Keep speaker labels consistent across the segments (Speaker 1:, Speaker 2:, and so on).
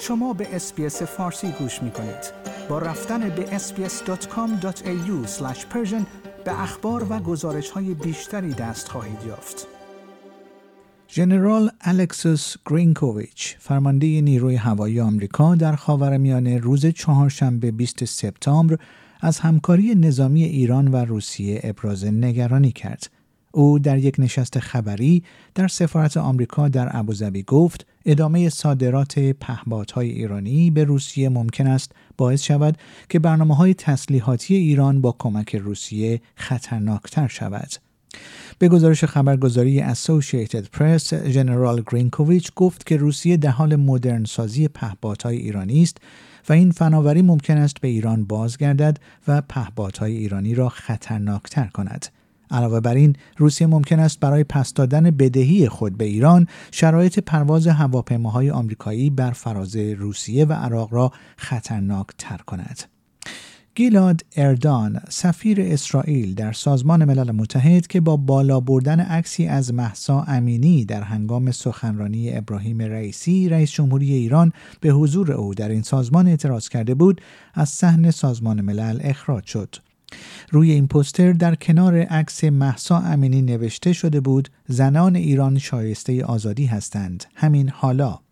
Speaker 1: شما به SBS فارسی گوش می کنید. با رفتن به sbs.com.au به اخبار و گزارش های بیشتری دست خواهید یافت. ژنرال الکسوس گرینکوویچ فرمانده نیروی هوایی آمریکا در خاورمیانه روز چهارشنبه 20 سپتامبر از همکاری نظامی ایران و روسیه ابراز نگرانی کرد. او در یک نشست خبری در سفارت آمریکا در ابوظبی گفت ادامه صادرات پهپادهای ایرانی به روسیه ممکن است باعث شود که برنامه های تسلیحاتی ایران با کمک روسیه خطرناکتر شود. به گزارش خبرگزاری اسوسییتد پرس ژنرال گرینکوویچ گفت که روسیه در حال مدرن سازی پهپادهای ایرانی است و این فناوری ممکن است به ایران بازگردد و پهپادهای ایرانی را خطرناکتر کند. علاوه بر این روسیه ممکن است برای پس دادن بدهی خود به ایران شرایط پرواز هواپیماهای آمریکایی بر فراز روسیه و عراق را خطرناک تر کند. گیلاد اردان سفیر اسرائیل در سازمان ملل متحد که با بالا بردن عکسی از محسا امینی در هنگام سخنرانی ابراهیم رئیسی رئیس جمهوری ایران به حضور او در این سازمان اعتراض کرده بود از صحن سازمان ملل اخراج شد روی این پوستر در کنار عکس محسا امینی نوشته شده بود زنان ایران شایسته آزادی هستند. همین حالا.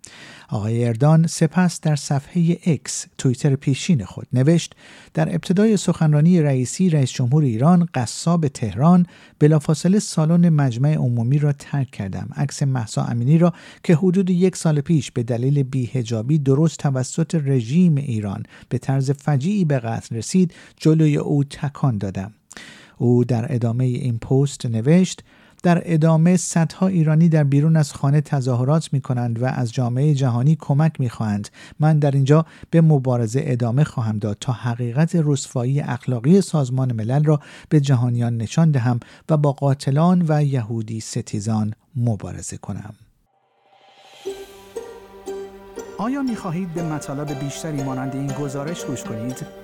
Speaker 1: آقای اردان سپس در صفحه X توییتر پیشین خود نوشت در ابتدای سخنرانی رئیسی رئیس جمهور ایران قصاب تهران بلافاصله سالن مجمع عمومی را ترک کردم. عکس محسا امینی را که حدود یک سال پیش به دلیل بیهجابی درست توسط رژیم ایران به طرز فجیعی به قتل رسید جلوی او تکان دادم. او در ادامه این پست نوشت در ادامه صدها ایرانی در بیرون از خانه تظاهرات می کنند و از جامعه جهانی کمک می خواهند. من در اینجا به مبارزه ادامه خواهم داد تا حقیقت رسوایی اخلاقی سازمان ملل را به جهانیان نشان دهم و با قاتلان و یهودی ستیزان مبارزه کنم. آیا می خواهید به مطالب بیشتری مانند این گزارش گوش کنید؟